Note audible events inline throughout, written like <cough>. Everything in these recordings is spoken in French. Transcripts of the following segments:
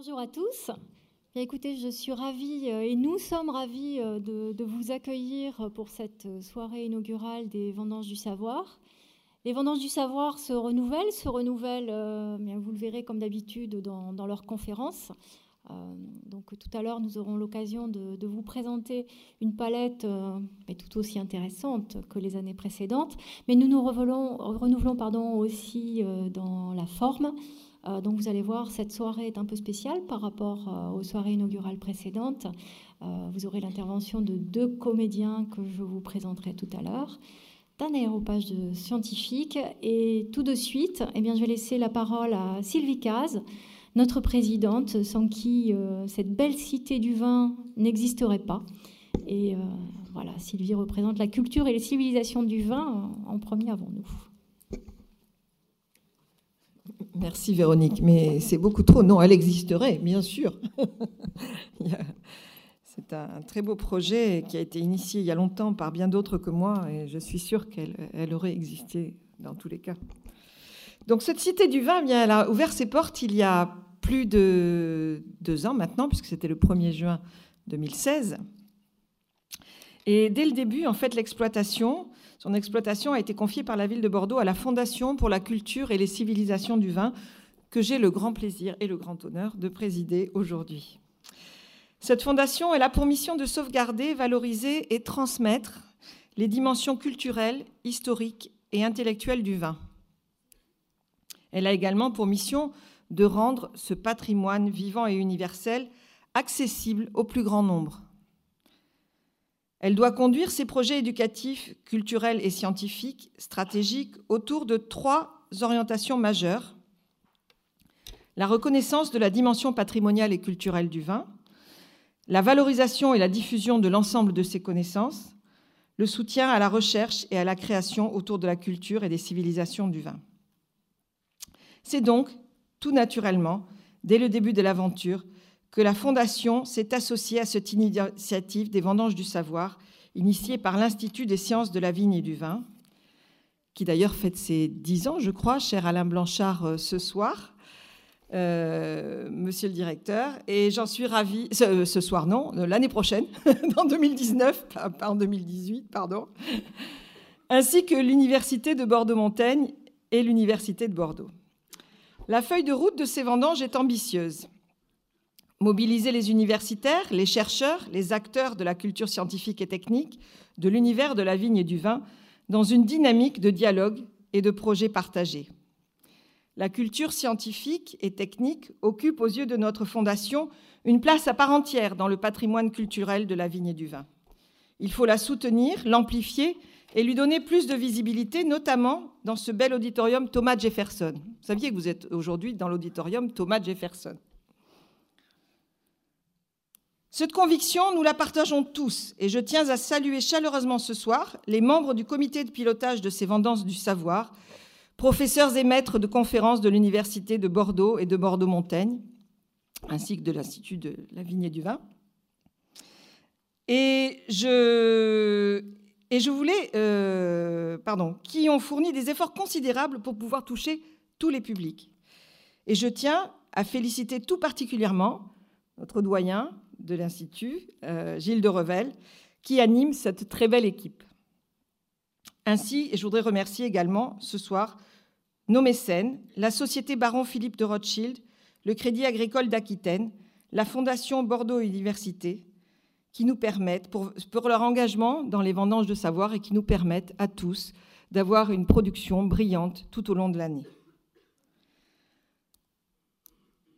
Bonjour à tous. écoutez, je suis ravie euh, et nous sommes ravis euh, de, vous accueillir pour cette soirée inaugurale des Vendanges du Savoir. Les Vendanges du Savoir se renouvellent, se renouvellent, euh, vous le verrez comme d'habitude dans, dans leurs conférences. donc tout à l'heure, nous aurons l'occasion de, vous présenter une palette tout aussi intéressante que les années précédentes, mais nous nous renouvelons pardon, aussi dans la forme. Euh, donc vous allez voir, cette soirée est un peu spéciale par rapport euh, aux soirées inaugurales précédentes. Euh, vous aurez l'intervention de deux comédiens que je vous présenterai tout à l'heure, d'un aéropage de scientifique. Et tout de suite, eh bien, je vais laisser la parole à Sylvie Caz, notre présidente, sans qui cette belle cité du vin n'existerait pas. Et voilà, Sylvie représente la culture et les civilisations du vin en premier avant nous. Merci Véronique, mais c'est beaucoup trop. Non, elle existerait, bien sûr. <laughs> c'est un très beau projet qui a été initié il y a longtemps par bien d'autres que moi, et je suis sûre qu'elle aurait existé dans tous les cas. Donc cette cité du vin, bien, elle a ouvert ses portes il y a plus de deux ans maintenant, puisque c'était le 1er juin 2016. Et dès le début, en fait, l'exploitation son exploitation a été confiée par la ville de Bordeaux à la Fondation pour la culture et les civilisations du vin, que j'ai le grand plaisir et le grand honneur de présider aujourd'hui. Cette fondation a pour mission de sauvegarder, valoriser et transmettre les dimensions culturelles, historiques et intellectuelles du vin. Elle a également pour mission de rendre ce patrimoine vivant et universel accessible au plus grand nombre. Elle doit conduire ses projets éducatifs, culturels et scientifiques, stratégiques, autour de trois orientations majeures. La reconnaissance de la dimension patrimoniale et culturelle du vin, la valorisation et la diffusion de l'ensemble de ses connaissances, le soutien à la recherche et à la création autour de la culture et des civilisations du vin. C'est donc, tout naturellement, dès le début de l'aventure, que la Fondation s'est associée à cette initiative des vendanges du savoir, initiée par l'Institut des sciences de la vigne et du vin, qui d'ailleurs fête ses dix ans, je crois, cher Alain Blanchard, euh, ce soir, euh, monsieur le directeur. Et j'en suis ravie, ce, euh, soir non, l'année prochaine, <laughs> en 2019, pas en 2018, pardon, ainsi que l'Université de Bordeaux-Montaigne et l'Université de Bordeaux. La feuille de route de ces vendanges est ambitieuse. Mobiliser les universitaires, les chercheurs, les acteurs de la culture scientifique et technique, de l'univers de la vigne et du vin, dans une dynamique de dialogue et de projets partagés. La culture scientifique et technique occupe aux yeux de notre fondation une place à part entière dans le patrimoine culturel de la vigne et du vin. Il faut la soutenir, l'amplifier et lui donner plus de visibilité, notamment dans ce bel auditorium Thomas Jefferson. Vous saviez que vous êtes aujourd'hui dans l'auditorium Thomas Jefferson. Cette conviction, nous la partageons tous et je tiens à saluer chaleureusement ce soir les membres du comité de pilotage de ces vendances du savoir, professeurs et maîtres de conférences de l'Université de Bordeaux et de Bordeaux-Montaigne, ainsi que de l'Institut de la Vigne et du Vin. Et je, voulais, euh, pardon, qui ont fourni des efforts considérables pour pouvoir toucher tous les publics. Et je tiens à féliciter tout particulièrement notre doyen, de l'Institut, euh, Gilles de Revel, qui anime cette très belle équipe. Ainsi, je voudrais remercier également ce soir nos mécènes, la Société Baron Philippe de Rothschild, le Crédit agricole d'Aquitaine, la Fondation Bordeaux Université, qui nous permettent, pour, leur engagement dans les vendanges de savoir et qui nous permettent à tous d'avoir une production brillante tout au long de l'année.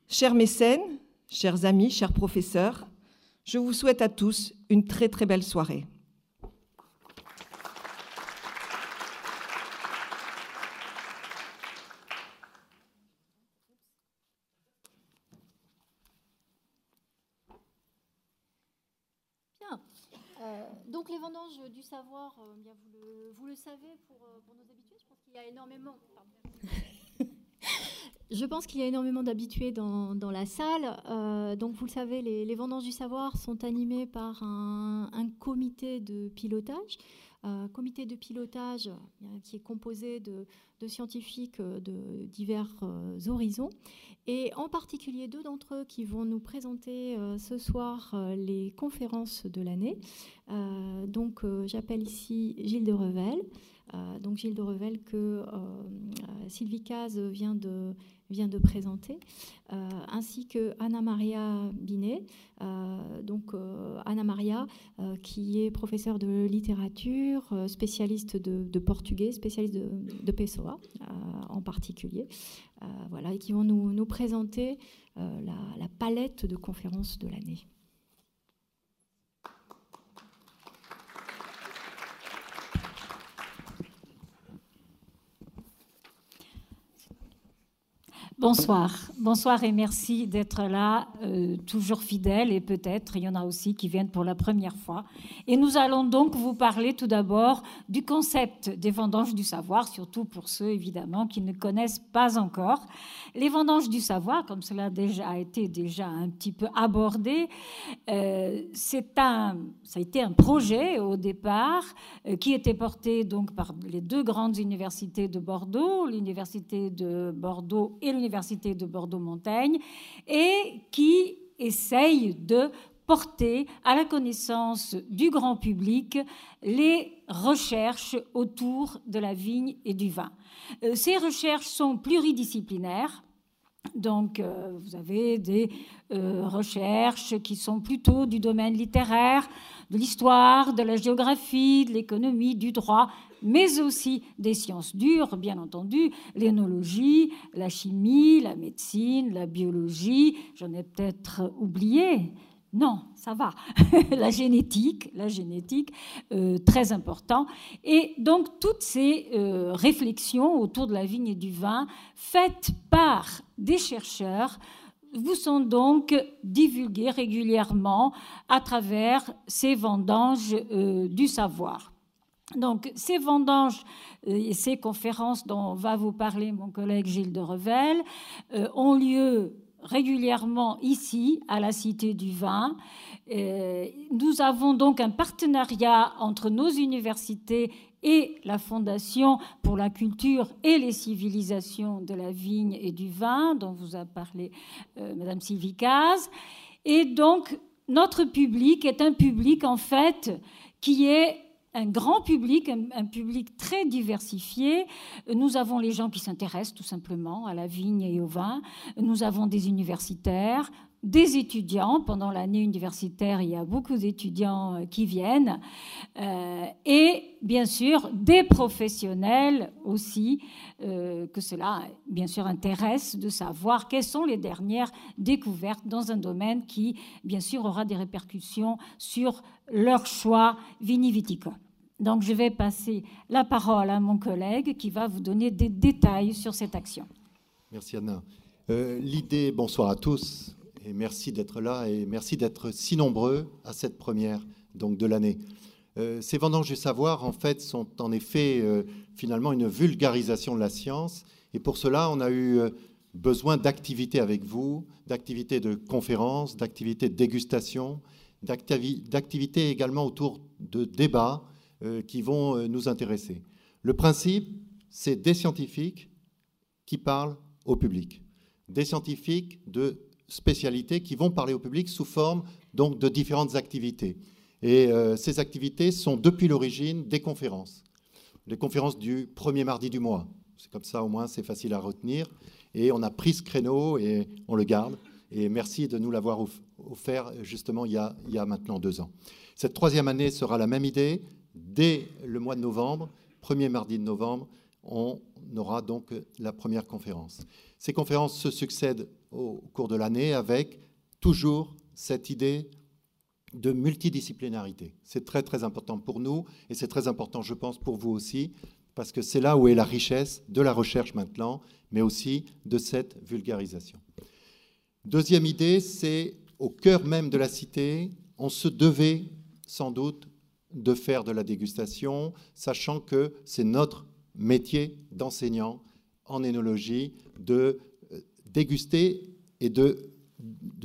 Chers mécènes, chers amis, chers professeurs, je vous souhaite à tous une très très belle soirée. Bien. Euh, donc les vendanges du savoir, euh, vous, le, savez pour, euh, pour nos habitués, je pense qu'il y a énormément. Je pense qu'il y a énormément d'habitués dans, la salle. Euh, donc, vous le savez, les, vendanges du savoir sont animées par un, comité de pilotage un comité de pilotage qui est composé de, scientifiques de divers horizons, et en particulier deux d'entre eux qui vont nous présenter ce soir les conférences de l'année. donc j'appelle ici Gilles de Revel. Donc Gilles de Revel que Sylvie Caz vient de présenter, euh, ainsi que Anna Maria Binet. Euh, donc euh, Anna Maria, qui est professeure de littérature, spécialiste de, portugais, spécialiste de, de Pessoa en particulier, voilà, et qui vont nous, présenter la palette de conférences de l'année. Bonsoir. Bonsoir et merci d'être là, euh, toujours fidèle et peut-être il y en a aussi qui viennent pour la première fois. Et nous allons donc vous parler tout d'abord du concept des vendanges du savoir, surtout pour ceux évidemment qui ne connaissent pas encore. Les vendanges du savoir, comme cela déjà a été déjà un petit peu abordé, euh, c'est un, ça a été un projet au départ euh, qui était porté donc par les deux grandes universités de Bordeaux, l'université de Bordeaux et l'université de Bordeaux-Montaigne et qui essaye de porter à la connaissance du grand public les recherches autour de la vigne et du vin. Euh, ces recherches sont pluridisciplinaires. Donc, euh, vous avez des euh, recherches qui sont plutôt du domaine littéraire, de l'histoire, de la géographie, de l'économie, du droit, mais aussi des sciences dures, bien entendu, l'énologie, la chimie, la médecine, la biologie, j'en ai peut-être oublié. Non, ça va. <laughs> la génétique, la génétique, euh, très important. Et donc toutes ces euh, réflexions autour de la vigne et du vin, faites par des chercheurs, vous sont donc divulguées régulièrement à travers ces vendanges euh, du savoir. Donc, ces vendanges euh, et ces conférences dont va vous parler mon collègue Gilles de Revel euh, ont lieu régulièrement ici, à la Cité du Vin. Euh, nous avons donc un partenariat entre nos universités et la Fondation pour la culture et les civilisations de la vigne et du vin, dont vous a parlé Madame Sylvie Caz. Et donc, notre public est un public, en fait, qui est un grand public, un, public très diversifié. Nous avons les gens qui s'intéressent tout simplement à la vigne et au vin. Nous avons des universitaires, des étudiants. Pendant l'année universitaire, il y a beaucoup d'étudiants euh, qui viennent. Euh, et bien sûr, des professionnels aussi, euh, que cela, bien sûr, intéresse de savoir quelles sont les dernières découvertes dans un domaine qui, bien sûr, aura des répercussions sur leur choix viniviticole. Donc, je vais passer la parole à mon collègue qui va vous donner des détails sur cette action. Merci Anna. L'idée, bonsoir à tous. Et merci d'être là et merci d'être si nombreux à cette première donc, de l'année. Euh, ces vendanges du savoir, en fait, sont en effet euh, finalement une vulgarisation de la science. Et pour cela, on a eu euh, besoin d'activités avec vous, d'activités de conférences, d'activités de dégustation, d'activités également autour de débats qui vont nous intéresser. Le principe, c'est des scientifiques qui parlent au public, des scientifiques de spécialités qui vont parler au public sous forme donc de différentes activités. Et euh, ces activités sont depuis l'origine des conférences. Les conférences du premier mardi du mois. C'est comme ça au moins c'est facile à retenir. Et on a pris ce créneau et on le garde. Et merci de nous l'avoir offert justement il y, a, il y a maintenant deux ans. Cette troisième année sera la même idée. Dès le mois de novembre, premier mardi de novembre, on aura donc la première conférence. Ces conférences se succèdent au cours de l'année avec toujours cette idée de multidisciplinarité. C'est très très important pour nous et c'est très important, je pense, pour vous aussi, parce que c'est là où est la richesse de la recherche maintenant, mais aussi de cette vulgarisation. Deuxième idée, c'est au cœur même de la cité, on se devait sans doute de faire de la dégustation, sachant que c'est notre métier d'enseignant en énologie de déguster et de,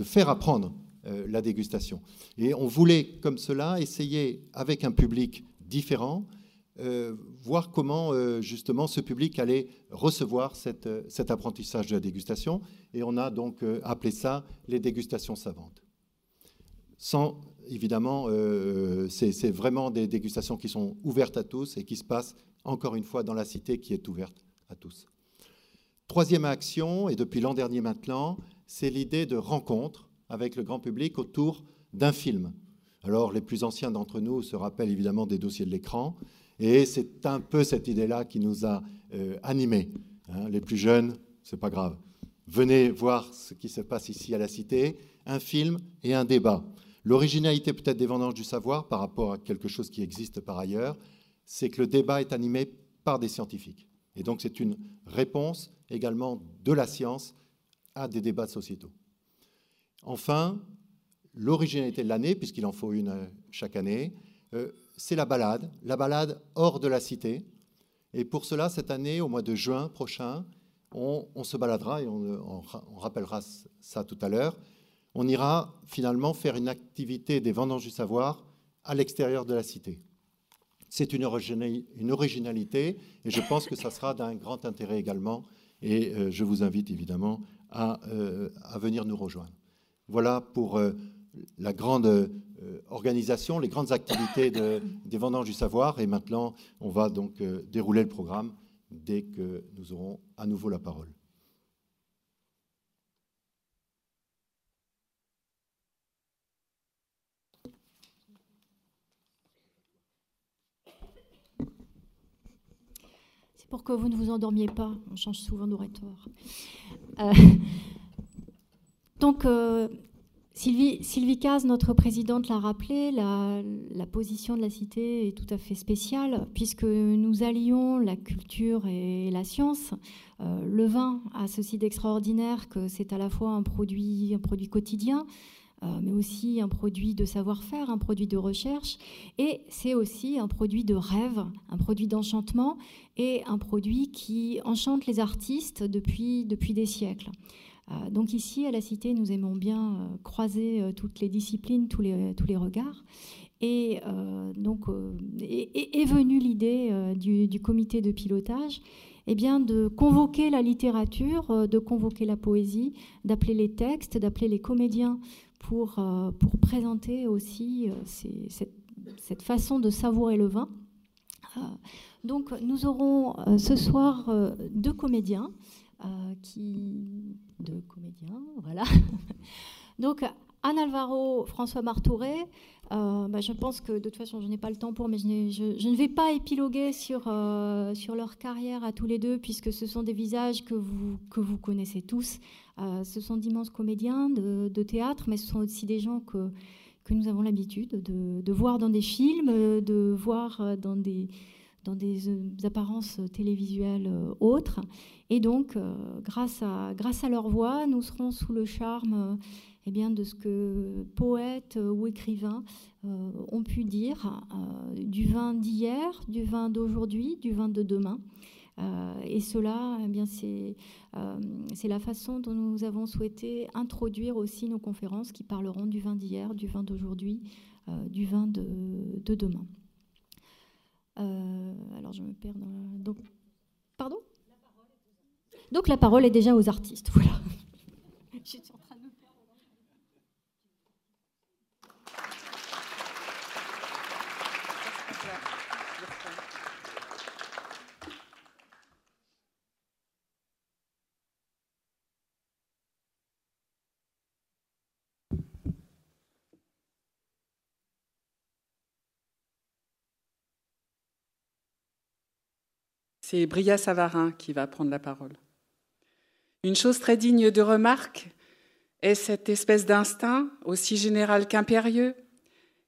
faire apprendre euh, la dégustation. Et on voulait, comme cela, essayer, avec un public différent, euh, voir comment euh, justement ce public allait recevoir cette, cet apprentissage de la dégustation. Et on a donc appelé ça les dégustations savantes. Sans, évidemment, c'est vraiment des dégustations qui sont ouvertes à tous et qui se passent encore une fois dans la cité qui est ouverte à tous. Troisième action, et depuis l'an dernier maintenant, c'est l'idée de rencontre avec le grand public autour d'un film. Alors, les plus anciens d'entre nous se rappellent évidemment des dossiers de l'écran, et c'est un peu cette idée-là qui nous a euh, animés. Hein. les plus jeunes, c'est pas grave. Venez voir ce qui se passe ici à la Cité, un film et un débat. L'originalité peut-être des vendanges du savoir par rapport à quelque chose qui existe par ailleurs, c'est que le débat est animé par des scientifiques. Et donc c'est une réponse également de la science à des débats sociétaux. Enfin, l'originalité de l'année, puisqu'il en faut une euh, chaque année, euh, c'est la balade, la balade hors de la cité. Et pour cela, cette année, au mois de juin prochain, on, se baladera, et on, rappellera ça tout à l'heure, on ira finalement faire une activité des vendanges du savoir à l'extérieur de la cité. C'est une, originalité et je pense que ça sera d'un grand intérêt également. Et euh, je vous invite évidemment à, à venir nous rejoindre. Voilà pour la grande euh, organisation, les grandes activités des vendanges du savoir. Et maintenant, on va donc euh, dérouler le programme dès que nous aurons à nouveau la parole. C'est pour que vous ne vous endormiez pas. On change souvent d'oratoire. Euh, donc, Sylvie, Sylvie Caz, notre présidente, l'a rappelé, la, position de la cité est tout à fait spéciale puisque nous allions la culture et la science. Euh, le vin a ceci d'extraordinaire que c'est à la fois un produit, quotidien, euh, mais aussi un produit de savoir-faire, un produit de recherche, et c'est aussi un produit de rêve, un produit d'enchantement et un produit qui enchante les artistes depuis, depuis des siècles. Euh, donc ici, à la Cité, nous aimons bien euh, croiser euh, toutes les disciplines, tous les, tous les regards. Et donc est, venue l'idée du, comité de pilotage eh bien, de convoquer la littérature, de convoquer la poésie, d'appeler les textes, d'appeler les comédiens pour, pour présenter aussi cette, cette, façon de savourer le vin. donc nous aurons ce soir deux comédiens. Euh, qui, de comédiens, voilà. <laughs> Donc, Anne Alvaro, François Martouré, euh, bah, je pense que de toute façon, je n'ai pas le temps pour, mais je, ne vais pas épiloguer sur, euh, sur leur carrière à tous les deux, puisque ce sont des visages que vous, que vous connaissez tous. ce sont d'immenses comédiens de, de, théâtre, mais ce sont aussi des gens que, que nous avons l'habitude de, de, voir dans des films, de voir dans des, dans des apparences télévisuelles autres. Et donc, euh, grâce, à, grâce à leur voix, nous serons sous le charme euh, eh bien, de ce que poètes ou écrivains euh, ont pu dire du vin d'hier, du vin d'aujourd'hui, du vin de demain. et cela, eh bien, c'est, c'est la façon dont nous avons souhaité introduire aussi nos conférences qui parleront du vin d'hier, du vin d'aujourd'hui, du vin de, de demain. alors, je me perds dans la... Donc, pardon? Donc la parole est déjà aux artistes. Voilà. <laughs> C'est Bria Savarin qui va prendre la parole. Une chose très digne de remarque est cette espèce d'instinct, aussi général qu'impérieux,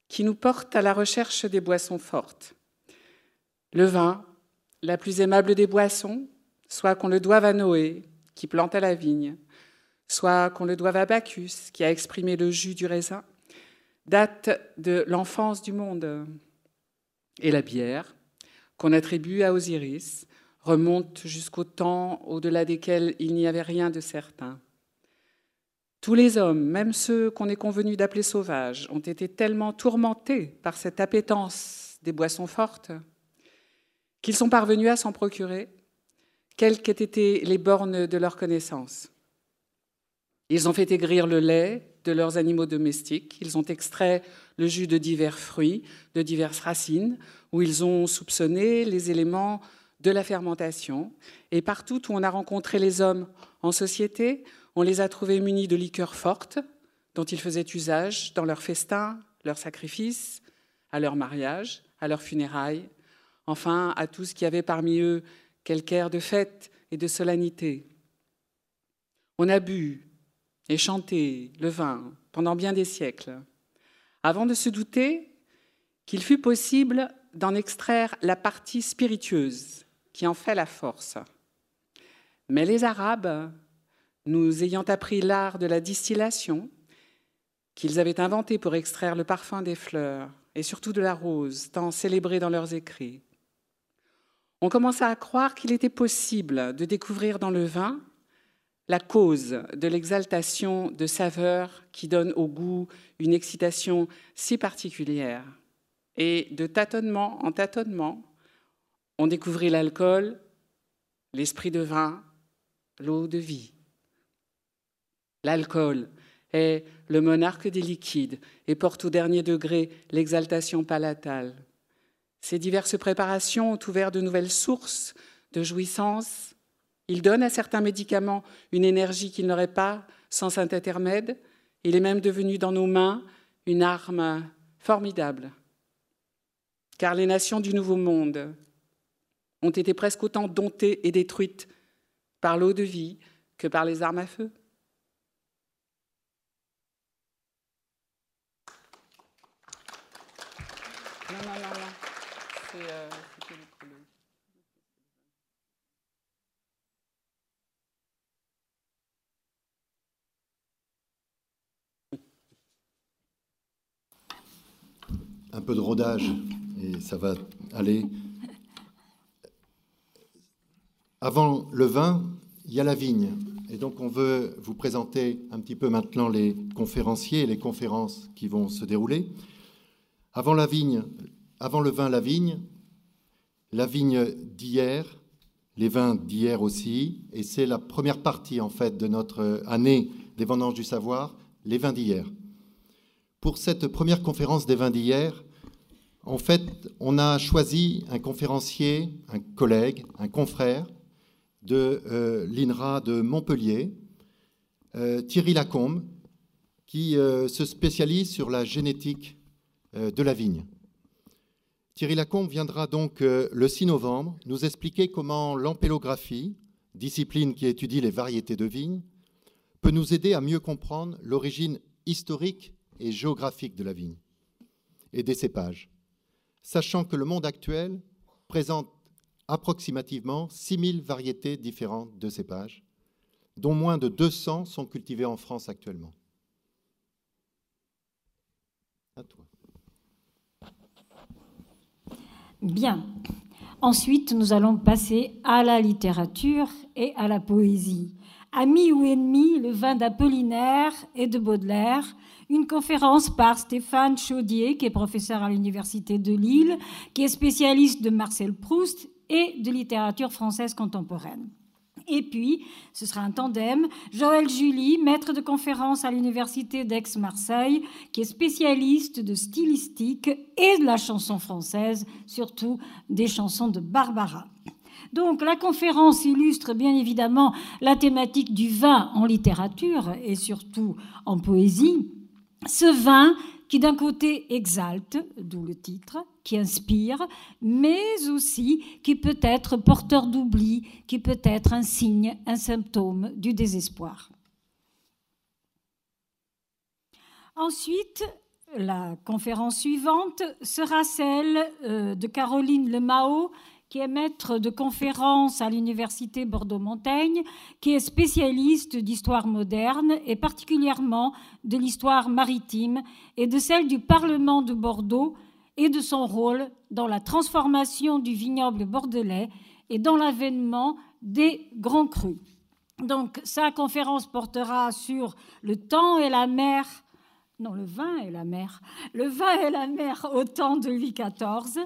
qui nous porte à la recherche des boissons fortes. Le vin, la plus aimable des boissons, soit qu'on le doive à Noé, qui planta la vigne, soit qu'on le doive à Bacchus, qui a exprimé le jus du raisin, date de l'enfance du monde. Et la bière, qu'on attribue à Osiris, remonte jusqu'au temps au-delà desquels il n'y avait rien de certain. Tous les hommes, même ceux qu'on est convenu d'appeler sauvages, ont été tellement tourmentés par cette appétence des boissons fortes qu'ils sont parvenus à s'en procurer, quelles qu'aient été les bornes de leur connaissance. Ils ont fait aigrir le lait de leurs animaux domestiques, ils ont extrait le jus de divers fruits, de diverses racines, où ils ont soupçonné les éléments de la fermentation. Et partout où on a rencontré les hommes en société, on les a trouvés munis de liqueurs fortes, dont ils faisaient usage dans leurs festins, leurs sacrifices, à leur mariage, à leurs funérailles, enfin à tout ce qui avait parmi eux quelque air de fête et de solennité. On a bu et chanté le vin pendant bien des siècles, avant de se douter qu'il fut possible d'en extraire la partie spiritueuse qui en fait la force. Mais les Arabes, nous ayant appris l'art de la distillation, qu'ils avaient inventé pour extraire le parfum des fleurs et surtout de la rose, tant célébrée dans leurs écrits, on commença à croire qu'il était possible de découvrir dans le vin la cause de l'exaltation de saveurs qui donne au goût une excitation si particulière. Et de tâtonnement en tâtonnement, on découvrit l'alcool, l'esprit de vin, l'eau de vie. L'alcool est le monarque des liquides et porte au dernier degré l'exaltation palatale. Ces diverses préparations ont ouvert de nouvelles sources de jouissance. Il donne à certains médicaments une énergie qu'ils n'auraient pas sans cet intermède. Il est même devenu dans nos mains une arme formidable. Car les nations du Nouveau Monde ont été presque autant domptées et détruites par l'eau de vie que par les armes à feu. Non, non, non, non. C'est euh, Un peu de rodage et ça va aller. Avant le vin, il y a la vigne. Et donc on veut vous présenter un petit peu maintenant les conférenciers et les conférences qui vont se dérouler. Avant la vigne, avant le vin, la vigne, la vigne d'hier, les vins d'hier aussi, et c'est la première partie en fait de notre année des vendanges du savoir, les vins d'hier. Pour cette première conférence des vins d'hier, en fait, on a choisi un conférencier, un collègue, un confrère de euh, l'INRA de Montpellier, euh, Thierry Lacombe, qui euh, se spécialise sur la génétique de la vigne. Thierry Lacombe viendra donc le 6 novembre nous expliquer comment l'ampélographie, discipline qui étudie les variétés de vignes, peut nous aider à mieux comprendre l'origine historique et géographique de la vigne et des cépages, sachant que le monde actuel présente approximativement 6000 variétés différentes de cépages, dont moins de 200 sont cultivées en France actuellement. À toi. Bien. Ensuite, nous allons passer à la littérature et à la poésie. Ami ou ennemi, le vin d'Apollinaire et de Baudelaire, une conférence par Stéphane Chaudier, qui est professeur à l'Université de Lille, qui est spécialiste de Marcel Proust et de littérature française contemporaine. Et puis, ce sera un tandem, Joël Julie, maître de conférence à l'Université d'Aix-Marseille, qui est spécialiste de stylistique et de la chanson française, surtout des chansons de Barbara. Donc la conférence illustre bien évidemment la thématique du vin en littérature et surtout en poésie. Ce vin qui d'un côté exalte, d'où le titre, qui inspire, mais aussi qui peut être porteur d'oubli, qui peut être un signe, un symptôme du désespoir. Ensuite, la conférence suivante sera celle euh, de Caroline Lemao, qui est maître de conférence à l'Université Bordeaux-Montaigne, qui est spécialiste d'histoire moderne et particulièrement de l'histoire maritime et de celle du Parlement de Bordeaux et de son rôle dans la transformation du vignoble bordelais et dans l'avènement des grands crus. Donc sa conférence portera sur le temps et la mer, non le vin et la mer, le vin et la mer au temps de Louis XIV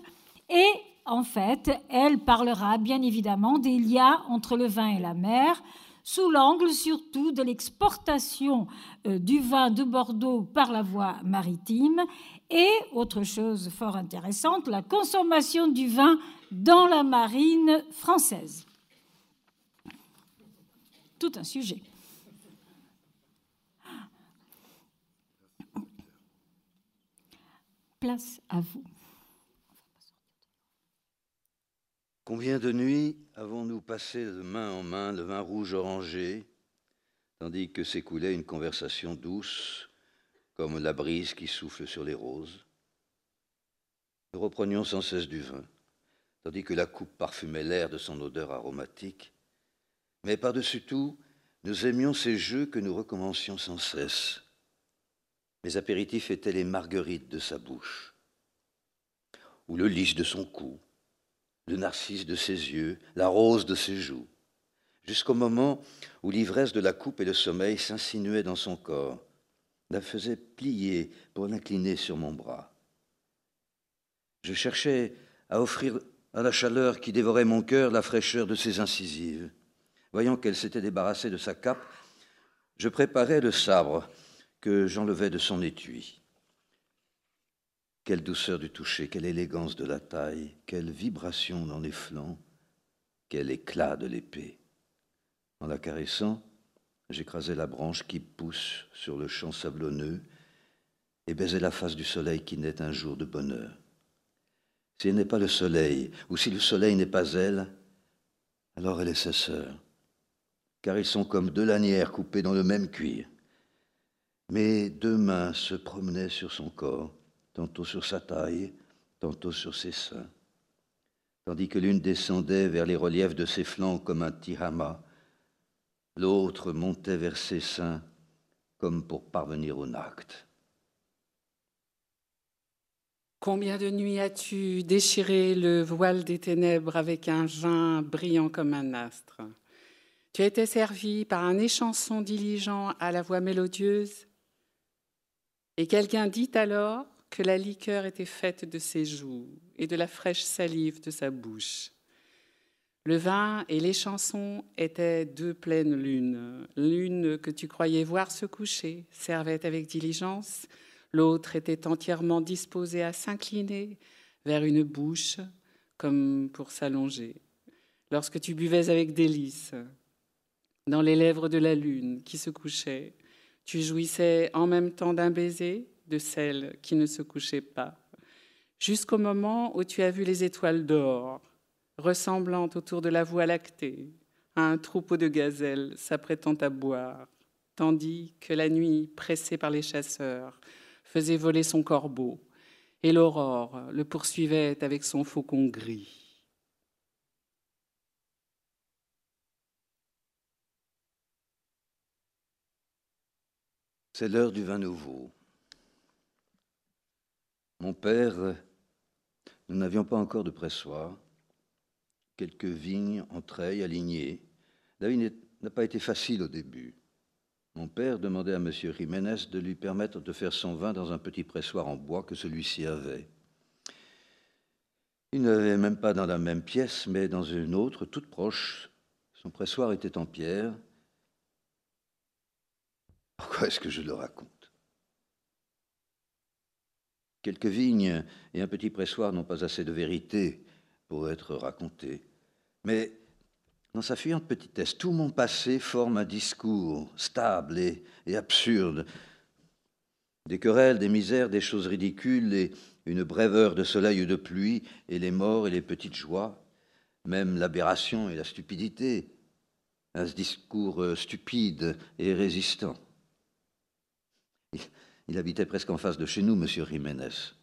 et en fait, elle parlera bien évidemment des liens entre le vin et la mer, sous l'angle surtout de l'exportation euh, du vin de Bordeaux par la voie maritime et, autre chose fort intéressante, la consommation du vin dans la marine française. Tout un sujet. Place à vous. Combien de nuits avons-nous passé de main en main le vin rouge orangé, tandis que s'écoulait une conversation douce, comme la brise qui souffle sur les roses? Nous reprenions sans cesse du vin, tandis que la coupe parfumait l'air de son odeur aromatique, mais par-dessus tout, nous aimions ces jeux que nous recommencions sans cesse. Mes apéritifs étaient les marguerites de sa bouche, ou le lys de son cou, le narcisse de ses yeux, la rose de ses joues, jusqu'au moment où l'ivresse de la coupe et le sommeil s'insinuaient dans son corps, la faisaient plier pour l'incliner sur mon bras. Je cherchais à offrir à la chaleur qui dévorait mon cœur la fraîcheur de ses incisives. Voyant qu'elle s'était débarrassée de sa cape, je préparais le sabre que j'enlevais de son étui. Quelle douceur du toucher, quelle élégance de la taille, quelle vibration dans les flancs, quel éclat de l'épée. En la caressant, j'écrasais la branche qui pousse sur le champ sablonneux et baisais la face du soleil qui naît un jour de bonheur. Si elle n'est pas le soleil, ou si le soleil n'est pas elle, alors elle est sa sœur, car ils sont comme deux lanières coupées dans le même cuir. Mais deux mains se promenaient sur son corps, tantôt sur sa taille, tantôt sur ses seins, tandis que l'une descendait vers les reliefs de ses flancs comme un tirama, l'autre montait vers ses seins comme pour parvenir au nacte. Combien de nuits as-tu déchiré le voile des ténèbres avec un vin brillant comme un astre? Tu as été servi par un échanson diligent à la voix mélodieuse Et quelqu'un dit alors que la liqueur était faite de ses joues et de la fraîche salive de sa bouche. Le vin et les chansons étaient deux pleines lunes. L'une que tu croyais voir se coucher servait avec diligence, l'autre était entièrement disposée à s'incliner vers une bouche comme pour s'allonger. Lorsque tu buvais avec délice, dans les lèvres de la lune qui se couchait, tu jouissais en même temps d'un baiser de celle qui ne se couchait pas, jusqu'au moment où tu as vu les étoiles d'or, ressemblantes autour de la voie lactée, à un troupeau de gazelles s'apprêtant à boire, tandis que la nuit, pressée par les chasseurs, faisait voler son corbeau, et l'aurore le poursuivait avec son faucon gris. C'est l'heure du vin nouveau. Mon père, nous n'avions pas encore de pressoir, quelques vignes en treilles alignées. La vie n'a pas été facile au début. Mon père demandait à M. Jiménez de lui permettre de faire son vin dans un petit pressoir en bois que celui-ci avait. Il ne l'avait même pas dans la même pièce, mais dans une autre, toute proche. Son pressoir était en pierre. Pourquoi est-ce que je le raconte? Quelques vignes et un petit pressoir n'ont pas assez de vérité pour être racontés. Mais dans sa fuyante petitesse, tout mon passé forme un discours stable et, absurde. Des querelles, des misères, des choses ridicules et une brève heure de soleil ou de pluie et les morts et les petites joies, même l'aberration et la stupidité, un discours stupide et résistant. Il habitait presque en face de chez nous, monsieur Jiménez.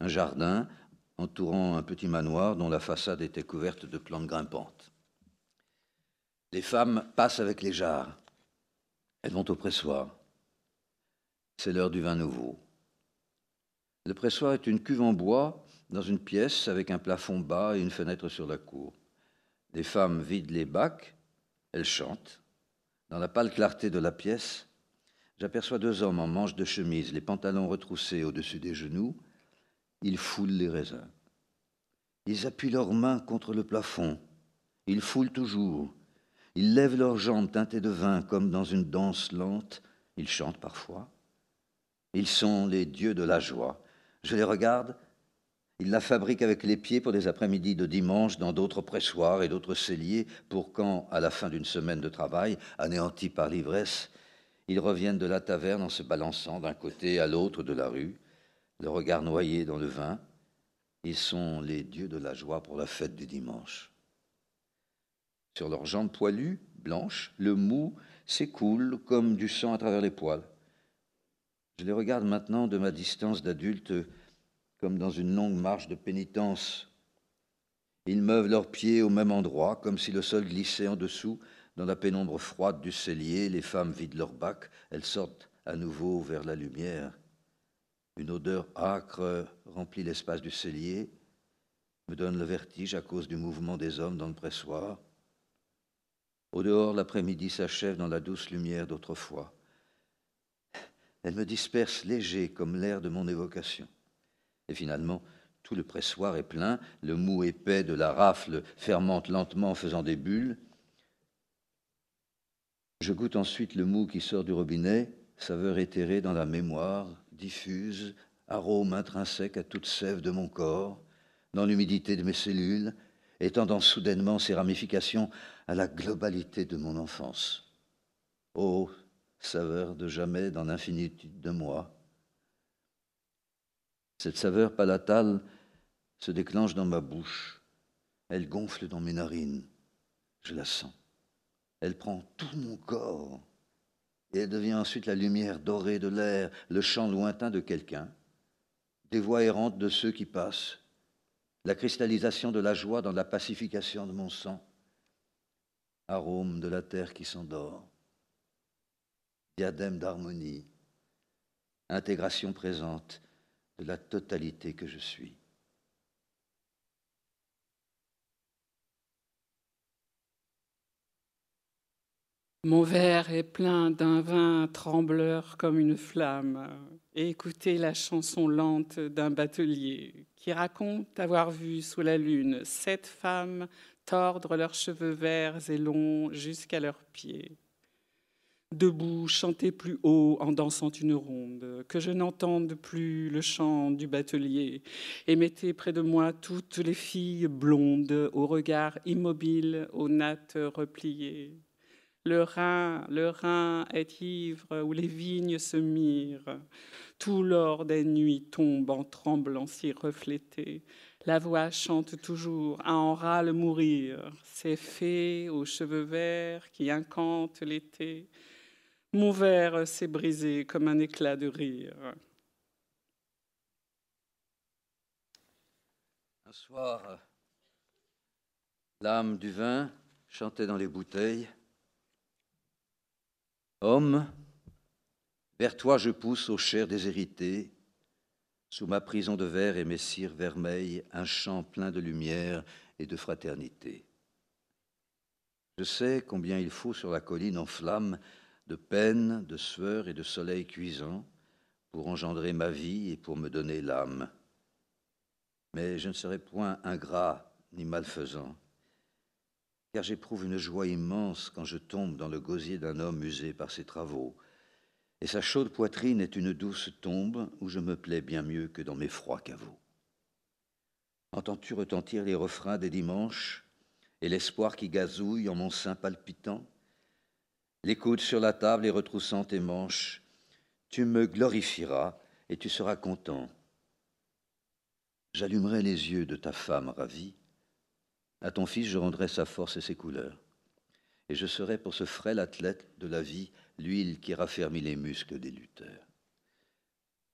Un jardin entourant un petit manoir dont la façade était couverte de plantes grimpantes. Les femmes passent avec les jarres. Elles vont au pressoir. C'est l'heure du vin nouveau. Le pressoir est une cuve en bois dans une pièce avec un plafond bas et une fenêtre sur la cour. Les femmes vident les bacs, elles chantent. Dans la pâle clarté de la pièce, J'aperçois deux hommes en manches de chemise, les pantalons retroussés au-dessus des genoux. Ils foulent les raisins. Ils appuient leurs mains contre le plafond. Ils foulent toujours. Ils lèvent leurs jambes teintées de vin comme dans une danse lente. Ils chantent parfois. Ils sont les dieux de la joie. Je les regarde. Ils la fabriquent avec les pieds pour des après-midi de dimanche dans d'autres pressoirs et d'autres celliers pour quand, à la fin d'une semaine de travail, anéantis par l'ivresse, ils reviennent de la taverne en se balançant d'un côté à l'autre de la rue, le regard noyé dans le vin. Ils sont les dieux de la joie pour la fête du dimanche. Sur leurs jambes poilues, blanches, le mou s'écoule comme du sang à travers les poils. Je les regarde maintenant de ma distance d'adulte comme dans une longue marche de pénitence. Ils meuvent leurs pieds au même endroit, comme si le sol glissait en dessous. Dans la pénombre froide du cellier, les femmes vident leur bac, elles sortent à nouveau vers la lumière. Une odeur âcre remplit l'espace du cellier, me donne le vertige à cause du mouvement des hommes dans le pressoir. Au dehors, l'après-midi s'achève dans la douce lumière d'autrefois. Elle me disperse léger comme l'air de mon évocation. Et finalement, tout le pressoir est plein, le mou épais de la rafle fermente lentement en faisant des bulles. Je goûte ensuite le mou qui sort du robinet, saveur éthérée dans la mémoire, diffuse, arôme intrinsèque à toute sève de mon corps, dans l'humidité de mes cellules, étendant soudainement ses ramifications à la globalité de mon enfance. Oh, saveur de jamais dans l'infinitude de moi. Cette saveur palatale se déclenche dans ma bouche, elle gonfle dans mes narines, je la sens. Elle prend tout mon corps. Et elle devient ensuite la lumière dorée de l'air, le chant lointain de quelqu'un, des voix errantes de ceux qui passent, la cristallisation de la joie dans la pacification de mon sang, arôme de la terre qui s'endort. Diadème d'harmonie, intégration présente de la totalité que je suis. Mon verre est plein d'un vin trembleur comme une flamme. Et écoutez la chanson lente d'un batelier qui raconte avoir vu sous la lune sept femmes tordre leurs cheveux verts et longs jusqu'à leurs pieds debout, chanter plus haut en dansant une ronde, que je n'entende plus le chant du batelier, et mettez près de moi toutes les filles blondes, au regard immobile, aux nattes repliées. Le Rhin, le Rhin est ivre où les vignes se mirent. Tout l'or des nuits tombe en tremblant si reflété. La voix chante toujours à en râle mourir. Ces fées aux cheveux verts qui incantent l'été. Mon verre s'est brisé comme un éclat de rire. Un soir, l'âme du vin chantait dans les bouteilles. Homme, vers toi je pousse aux chairs déshéritées, sous ma prison de verre et mes cires vermeilles, un chant plein de lumière et de fraternité. Je sais combien il faut sur la colline en flammes de peine, de sueur et de soleil cuisant pour engendrer ma vie et pour me donner l'âme. Mais je ne serai point ingrat ni malfaisant, car j'éprouve une joie immense quand je tombe dans le gosier d'un homme usé par ses travaux, et sa chaude poitrine est une douce tombe où je me plais bien mieux que dans mes froids caveaux. Entends-tu retentir les refrains des dimanches et l'espoir qui gazouille en mon sein palpitant? Les sur la table et retroussant tes manches, tu me glorifieras et tu seras content. J'allumerai les yeux de ta femme ravie. À ton fils, je rendrai sa force et ses couleurs. Et je serai pour ce frêle athlète de la vie l'huile qui raffermit les muscles des lutteurs.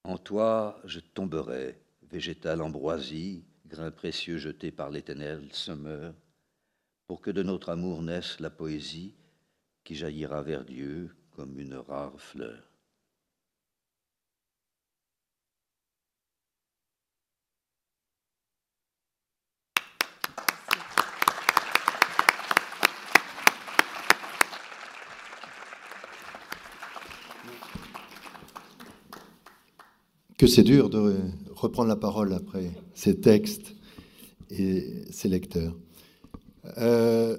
En toi, je tomberai, végétal ambroisie, grain précieux jeté par l'éternel semeur, pour que de notre amour naisse la poésie qui jaillira vers Dieu comme une rare fleur. Que c'est dur de reprendre la parole après ces textes et ses lecteurs. le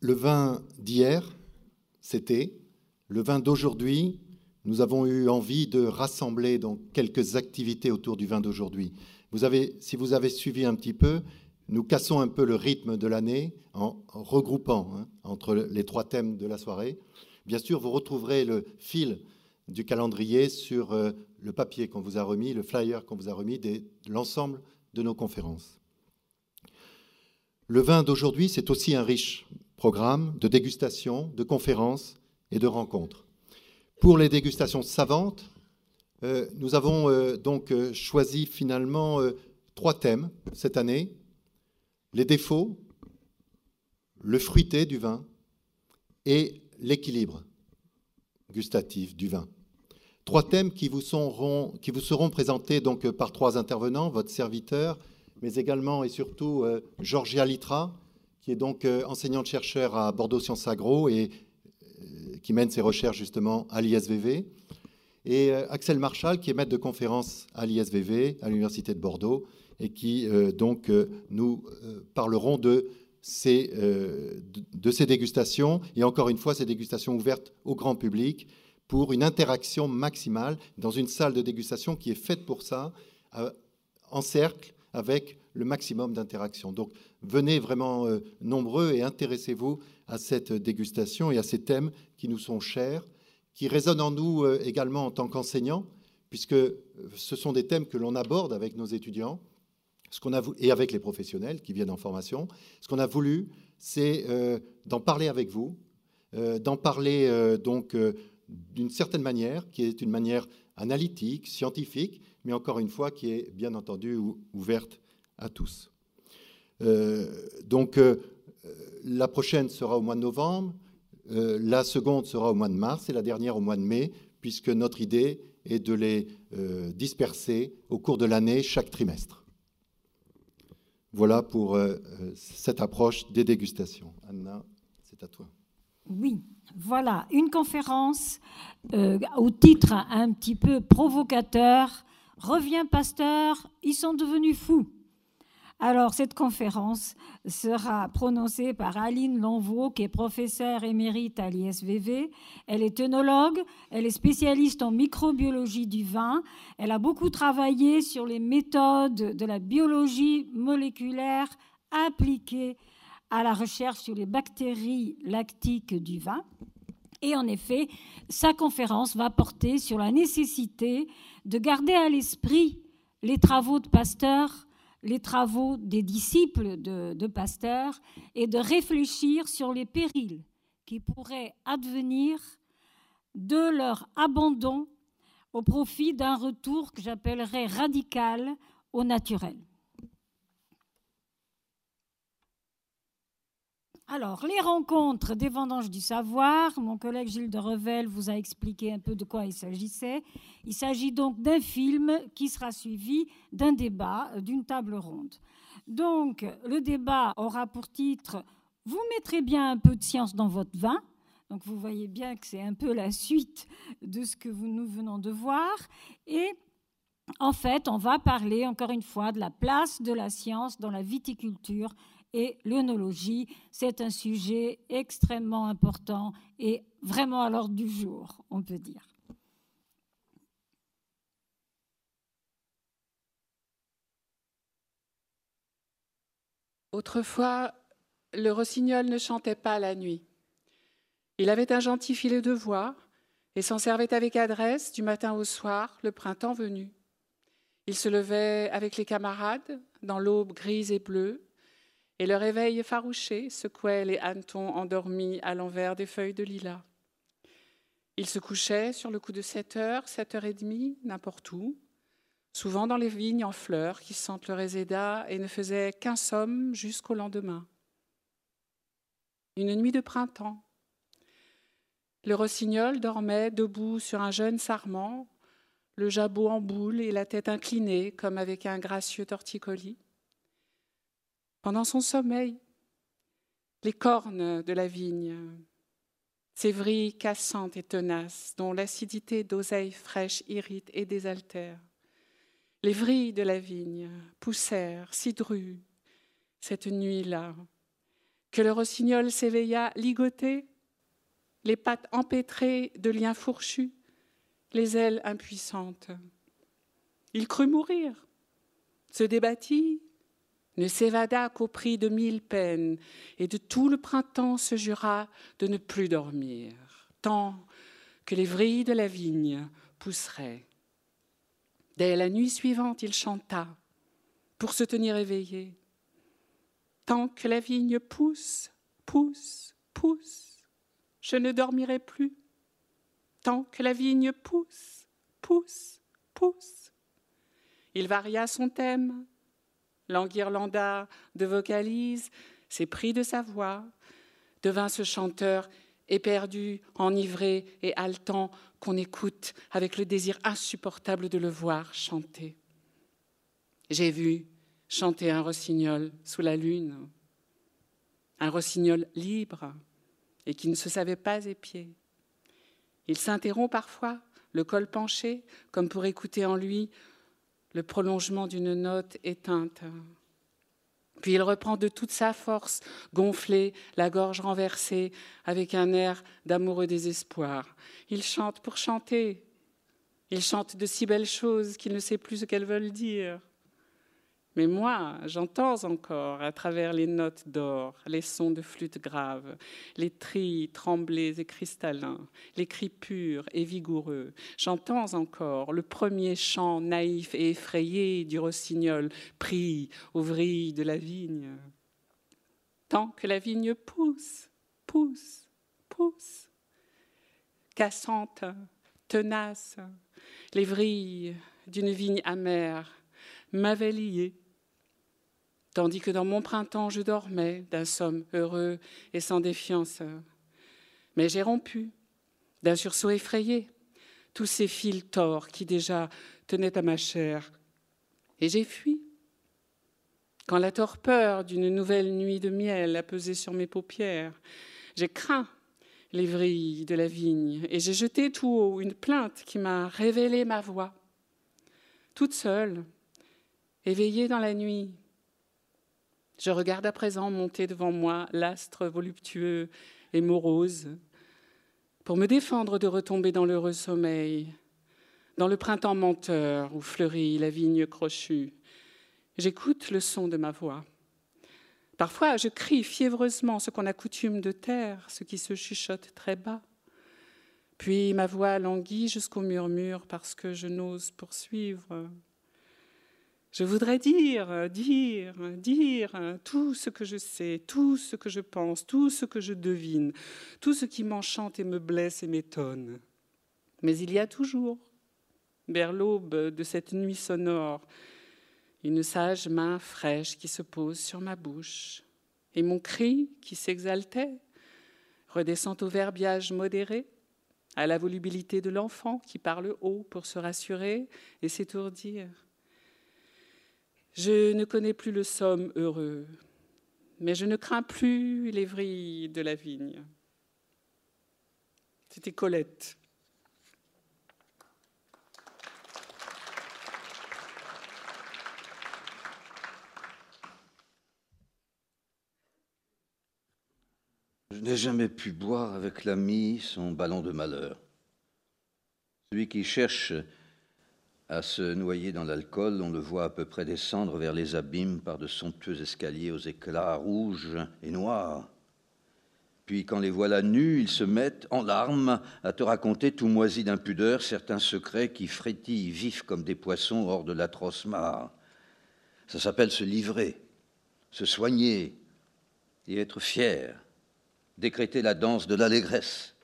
vin d'hier, c'était. Le vin d'aujourd'hui, nous avons eu envie de rassembler donc quelques activités autour du vin d'aujourd'hui. Vous avez, si vous avez suivi un petit peu, nous cassons un peu le rythme de l'année en, regroupant hein, entre les trois thèmes de la soirée. Bien sûr, vous retrouverez le fil du calendrier sur euh, le papier qu'on vous a remis, le flyer qu'on vous a remis de l'ensemble de nos conférences. Le vin d'aujourd'hui, c'est aussi un riche programme de dégustation, de conférences et de rencontres. Pour les dégustations savantes, euh, nous avons euh, donc choisi finalement trois thèmes cette année les défauts, le fruité du vin et l'équilibre gustatif du vin. Trois thèmes qui vous seront, présentés donc par trois intervenants, votre serviteur, mais également et surtout euh, Georgia Litra, qui est donc euh, enseignante-chercheur à Bordeaux Sciences Agro et euh, qui mène ses recherches justement à l'ISVV, et Axel Marchal, qui est maître de conférence à l'ISVV, à l'Université de Bordeaux, et qui euh, donc euh, nous euh, parleront de ces, de ces dégustations, et encore une fois, ces dégustations ouvertes au grand public pour une interaction maximale dans une salle de dégustation qui est faite pour ça, en cercle, avec le maximum d'interaction. Donc venez vraiment nombreux et intéressez-vous à cette dégustation et à ces thèmes qui nous sont chers, qui résonnent en nous également en tant qu'enseignants, puisque ce sont des thèmes que l'on aborde avec nos étudiants ce a et avec les professionnels qui viennent en formation. Ce qu'on a voulu, c'est euh, d'en parler avec vous, euh, d'en parler euh, donc d'une certaine manière, qui est une manière analytique, scientifique, mais encore une fois qui est bien entendu ouverte à tous. donc la prochaine sera au mois de novembre, la seconde sera au mois de mars et la dernière au mois de mai, puisque notre idée est de les disperser au cours de l'année chaque trimestre. Voilà pour euh, euh, cette approche des dégustations. Anna, c'est à toi. Oui, voilà, une conférence euh, au titre un petit peu provocateur. Reviens, pasteur, ils sont devenus fous. Alors, cette conférence sera prononcée par Aline Lonvaux, qui est professeure émérite à l'ISVV. Elle est œnologue, elle est spécialiste en microbiologie du vin. Elle a beaucoup travaillé sur les méthodes de la biologie moléculaire appliquées à la recherche sur les bactéries lactiques du vin. Et en effet, sa conférence va porter sur la nécessité de garder à l'esprit les travaux de Pasteur les travaux des disciples de, Pasteur et de réfléchir sur les périls qui pourraient advenir de leur abandon au profit d'un retour que j'appellerais radical au naturel. Alors, les rencontres des vendanges du savoir, mon collègue Gilles de Revel vous a expliqué un peu de quoi il s'agissait. Il s'agit donc d'un film qui sera suivi d'un débat, euh, d'une table ronde. Donc, le débat aura pour titre Vous mettrez bien un peu de science dans votre vin. Donc, vous voyez bien que c'est un peu la suite de ce que nous venons de voir. Et en fait, on va parler encore une fois de la place de la science dans la viticulture et l'œnologie. C'est un sujet extrêmement important et vraiment à l'ordre du jour, on peut dire. Autrefois, le rossignol ne chantait pas la nuit. Il avait un gentil filet de voix et s'en servait avec adresse du matin au soir, le printemps venu. Il se levait avec les camarades dans l'aube grise et bleue, et le réveil effarouché secouait les hannetons endormis à l'envers des feuilles de lilas. Il se couchait sur le coup de 7 heures, 7 heures et demie, n'importe où, souvent dans les vignes en fleurs qui sentent le réséda et ne faisaient qu'un somme jusqu'au lendemain. Une nuit de printemps. Le rossignol dormait debout sur un jeune sarment, le jabot en boule et la tête inclinée comme avec un gracieux torticolis. Pendant son sommeil, les cornes de la vigne, ces vrilles cassantes et tenaces dont l'acidité d'oseille fraîche irrite et désaltère. Les vrilles de la vigne poussèrent, cidrues, cette nuit-là, que le rossignol s'éveilla ligoté, les pattes empêtrées de liens fourchus, les ailes impuissantes. Il crut mourir, se débattit, ne s'évada qu'au prix de mille peines, et de tout le printemps se jura de ne plus dormir, tant que les vrilles de la vigne pousseraient. Dès la nuit suivante, il chanta pour se tenir éveillé. Tant que la vigne pousse, pousse, pousse, je ne dormirai plus. Tant que la vigne pousse, pousse, pousse. Il varia son thème, l'enguirlanda de vocalise, s'est pris de sa voix, devint ce chanteur éperdu, enivré et haletant qu'on écoute avec le désir insupportable de le voir chanter. J'ai vu chanter un rossignol sous la lune, un rossignol libre et qui ne se savait pas épier. Il s'interrompt parfois, le col penché, comme pour écouter en lui le prolongement d'une note éteinte. Puis il reprend de toute sa force, gonflé, la gorge renversée, avec un air d'amoureux désespoir. Il chante pour chanter. Il chante de si belles choses qu'il ne sait plus ce qu'elles veulent dire. Mais moi, j'entends encore à travers les notes d'or les sons de flûte grave, les trilles tremblés et cristallins, les cris purs et vigoureux. J'entends encore le premier chant naïf et effrayé du rossignol pris aux vrilles de la vigne. Tant que la vigne pousse, pousse, pousse, cassante, tenace, les vrilles d'une vigne amère m'avaient lié tandis que dans mon printemps je dormais d'un somme heureux et sans défiance. Mais j'ai rompu, d'un sursaut effrayé, tous ces fils torts qui déjà tenaient à ma chair, et j'ai fui. Quand la torpeur d'une nouvelle nuit de miel a pesé sur mes paupières, j'ai craint les vrilles de la vigne, et j'ai jeté tout haut une plainte qui m'a révélé ma voix. Toute seule, éveillée dans la nuit, je regarde à présent monter devant moi l'astre voluptueux et morose pour me défendre de retomber dans l'heureux sommeil, dans le printemps menteur où fleurit la vigne crochue. J'écoute le son de ma voix. Parfois, je crie fiévreusement ce qu'on a coutume de taire, ce qui se chuchote très bas. Puis ma voix languit jusqu'au murmure parce que je n'ose poursuivre. Je voudrais dire, dire, dire tout ce que je sais, tout ce que je pense, tout ce que je devine, tout ce qui m'enchante et me blesse et m'étonne. Mais il y a toujours, vers l'aube de cette nuit sonore, une sage main fraîche qui se pose sur ma bouche, et mon cri qui s'exaltait redescend au verbiage modéré, à la volubilité de l'enfant qui parle haut pour se rassurer et s'étourdir. Je ne connais plus le somme heureux, mais je ne crains plus les vrilles de la vigne. C'était Colette. Je n'ai jamais pu boire avec l'ami son ballon de malheur. Celui qui cherche à se noyer dans l'alcool, on le voit à peu près descendre vers les abîmes par de somptueux escaliers aux éclats rouges et noirs. Puis, quand les voilà nus, ils se mettent en larmes à te raconter, tout moisi d'impudeur, certains secrets qui frétillent vifs comme des poissons hors de l'atroce mare. Ça s'appelle se livrer, se soigner et être fier, décréter la danse de l'allégresse,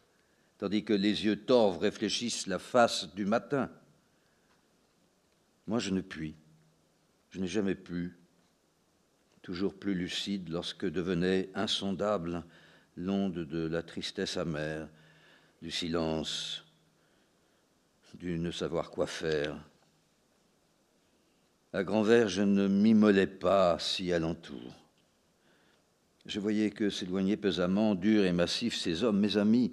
tandis que les yeux torves réfléchissent la face du matin moi, je ne puis. Je n'ai jamais pu. Toujours plus lucide lorsque devenait insondable l'onde de la tristesse amère, du silence, du ne savoir quoi faire. À grand verre, je ne m'immolais pas si alentour. Je voyais que s'éloignaient pesamment, durs et massifs, ces hommes, mes amis,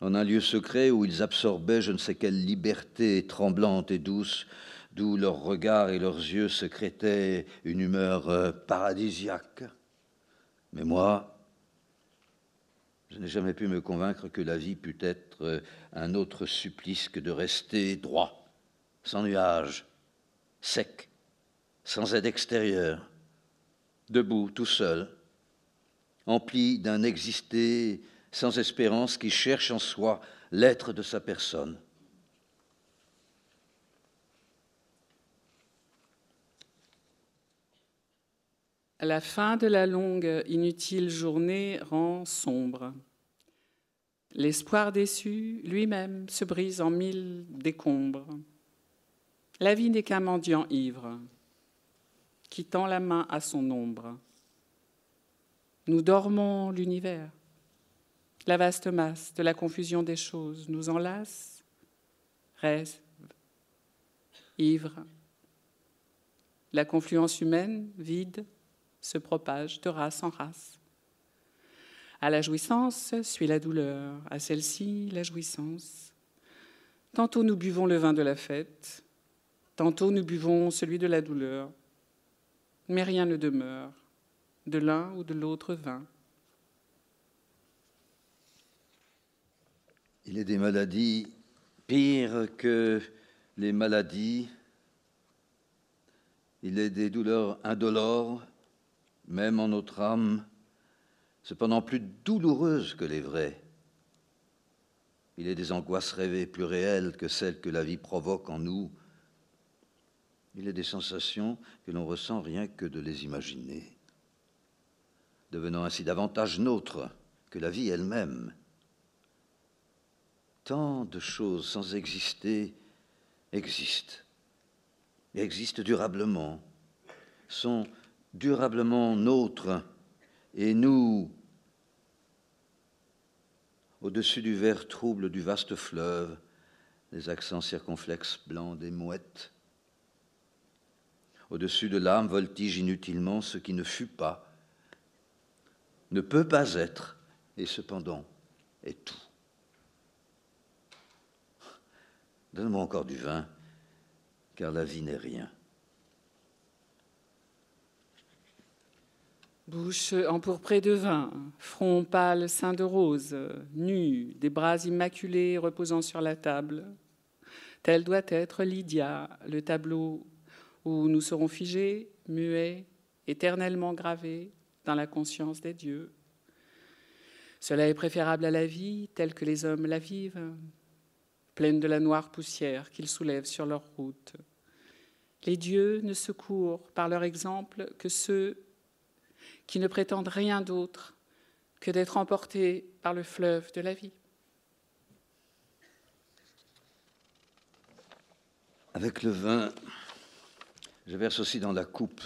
en un lieu secret où ils absorbaient je ne sais quelle liberté tremblante et douce, d'où leurs regards et leurs yeux secrétaient une humeur euh, paradisiaque. Mais moi, je n'ai jamais pu me convaincre que la vie pût être euh, un autre supplice que de rester droit, sans nuage, sec, sans aide extérieure, debout, tout seul, empli d'un exister sans espérance qui cherche en soi l'être de sa personne. La fin de la longue, inutile journée rend sombre. L'espoir déçu, lui-même, se brise en mille décombres. La vie n'est qu'un mendiant ivre qui tend la main à son ombre. Nous dormons l'univers. La vaste masse de la confusion des choses nous enlace, rêve, ivre. La confluence humaine, vide, se propage de race en race. À la jouissance suit la douleur, à celle-ci la jouissance. Tantôt nous buvons le vin de la fête, tantôt nous buvons celui de la douleur, mais rien ne demeure, de l'un ou de l'autre vin. Il est des maladies pires que les maladies. Il est des douleurs indolores même en notre âme, cependant plus douloureuses que les vraies. Il est des angoisses rêvées plus réelles que celles que la vie provoque en nous. Il est des sensations que l'on ressent rien que de les imaginer, devenant ainsi davantage nôtres que la vie elle-même. Tant de choses sans exister existent, existent durablement, sont durablement nôtre et nous, au-dessus du vert trouble du vaste fleuve, les accents circonflexes blancs des mouettes, au-dessus de l'âme voltige inutilement ce qui ne fut pas, ne peut pas être, et cependant est tout. Donne-moi encore du vin, car la vie n'est rien. Bouche empourprée de vin, front pâle sein de rose, nu, des bras immaculés reposant sur la table. Tel doit être Lydia, le tableau où nous serons figés, muets, éternellement gravés dans la conscience des dieux. Cela est préférable à la vie telle que les hommes la vivent, pleine de la noire poussière qu'ils soulèvent sur leur route. Les dieux ne secourent par leur exemple que ceux qui ne prétendent rien d'autre que d'être emportés par le fleuve de la vie. Avec le vin, je verse aussi dans la coupe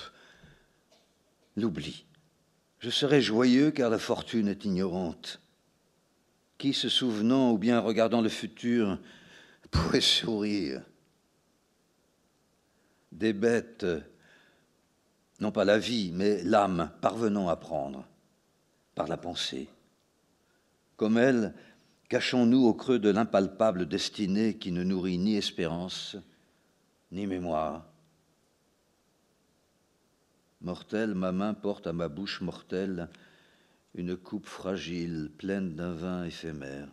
l'oubli. Je serai joyeux car la fortune est ignorante. Qui, se souvenant ou bien regardant le futur, pourrait sourire Des bêtes non pas la vie, mais l'âme parvenant à prendre par la pensée. Comme elle, cachons-nous au creux de l'impalpable destinée qui ne nourrit ni espérance, ni mémoire. Mortelle, ma main porte à ma bouche mortelle une coupe fragile, pleine d'un vin éphémère,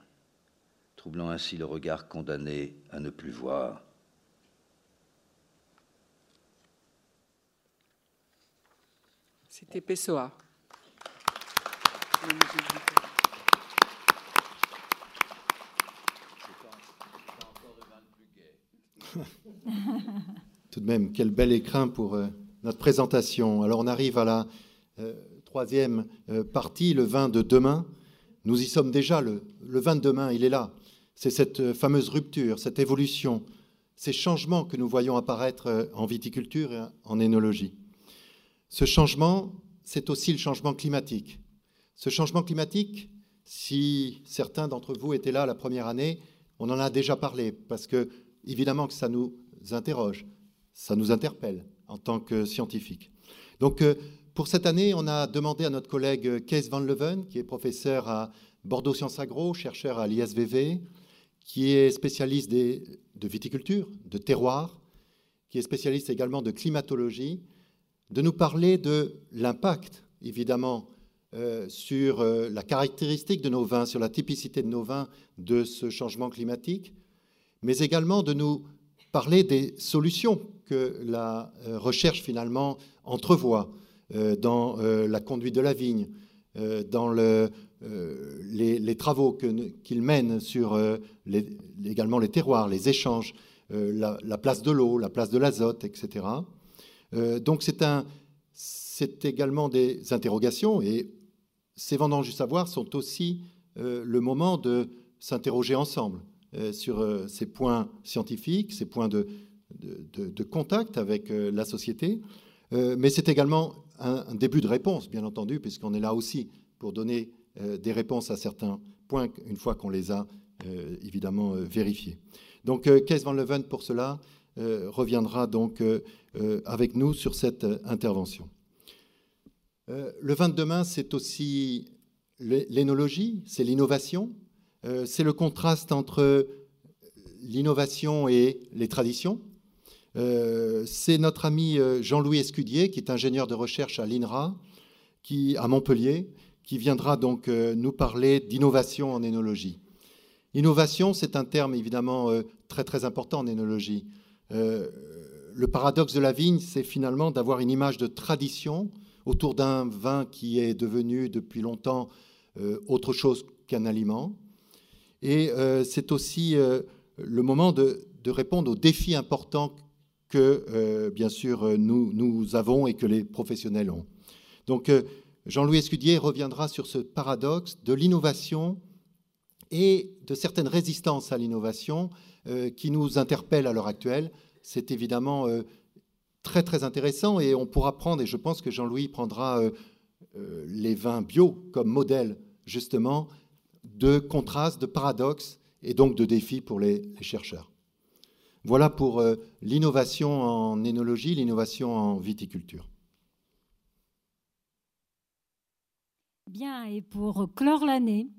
troublant ainsi le regard condamné à ne plus voir. C'était Pessoa. <laughs> Tout de même, quel bel écrin pour euh, notre présentation. Alors on arrive à la euh, troisième euh, partie, le vin de demain. Nous y sommes déjà, le, le vin de demain, il est là. C'est cette fameuse rupture, cette évolution, ces changements que nous voyons apparaître en viticulture et en énologie. Ce changement, c'est aussi le changement climatique. Ce changement climatique, si certains d'entre vous étaient là la première année, on en a déjà parlé, parce que évidemment que ça nous interroge, ça nous interpelle en tant que scientifiques. Donc, euh, pour cette année, on a demandé à notre collègue Kees van Leuven, qui est professeur à Bordeaux Sciences Agro, chercheur à l'ISVV, qui est spécialiste de viticulture, de terroir, qui est spécialiste également de climatologie, de nous parler de l'impact, évidemment, euh, sur euh, la caractéristique de nos vins, sur la typicité de nos vins de ce changement climatique, mais également de nous parler des solutions que la euh, recherche finalement entrevoit dans la conduite de la vigne, dans le, les, travaux qu'il mène sur également les terroirs, les échanges, la, place de l'eau, la place de l'azote, etc. donc c'est également des interrogations et ces vendanges du savoir sont aussi euh, le moment de s'interroger ensemble euh, sur euh, ces points scientifiques, ces points de, de, contact avec la société. mais c'est également un, début de réponse, bien entendu, puisqu'on est là aussi pour donner des réponses à certains points une fois qu'on les a évidemment vérifiés. Donc, Kees van Leuven, pour cela, reviendra donc avec nous sur cette intervention. Euh, le vin de demain, c'est aussi l'énologie, c'est l'innovation, euh, c'est le contraste entre l'innovation et les traditions. Euh, c'est notre ami Jean-Louis Escudier, qui est ingénieur de recherche à l'INRA, qui, à Montpellier, qui viendra donc nous parler d'innovation en énologie. Innovation, c'est un terme évidemment très très important en énologie. Le paradoxe de la vigne, c'est finalement d'avoir une image de tradition autour d'un vin qui est devenu depuis longtemps euh, autre chose qu'un aliment. Et euh, c'est aussi euh, le moment de, répondre aux défis importants que, bien sûr, nous, nous avons et que les professionnels ont. Donc, Jean-Louis Escudier reviendra sur ce paradoxe de l'innovation et de certaines résistances à l'innovation qui nous interpellent à l'heure actuelle. C'est évidemment très très intéressant et on pourra prendre, et je pense que Jean-Louis prendra euh, euh, les vins bio comme modèle justement de contraste, de paradoxe et donc de défis pour les, chercheurs. Voilà pour euh, l'innovation en énologie, l'innovation en viticulture. Bien, et pour clore l'année,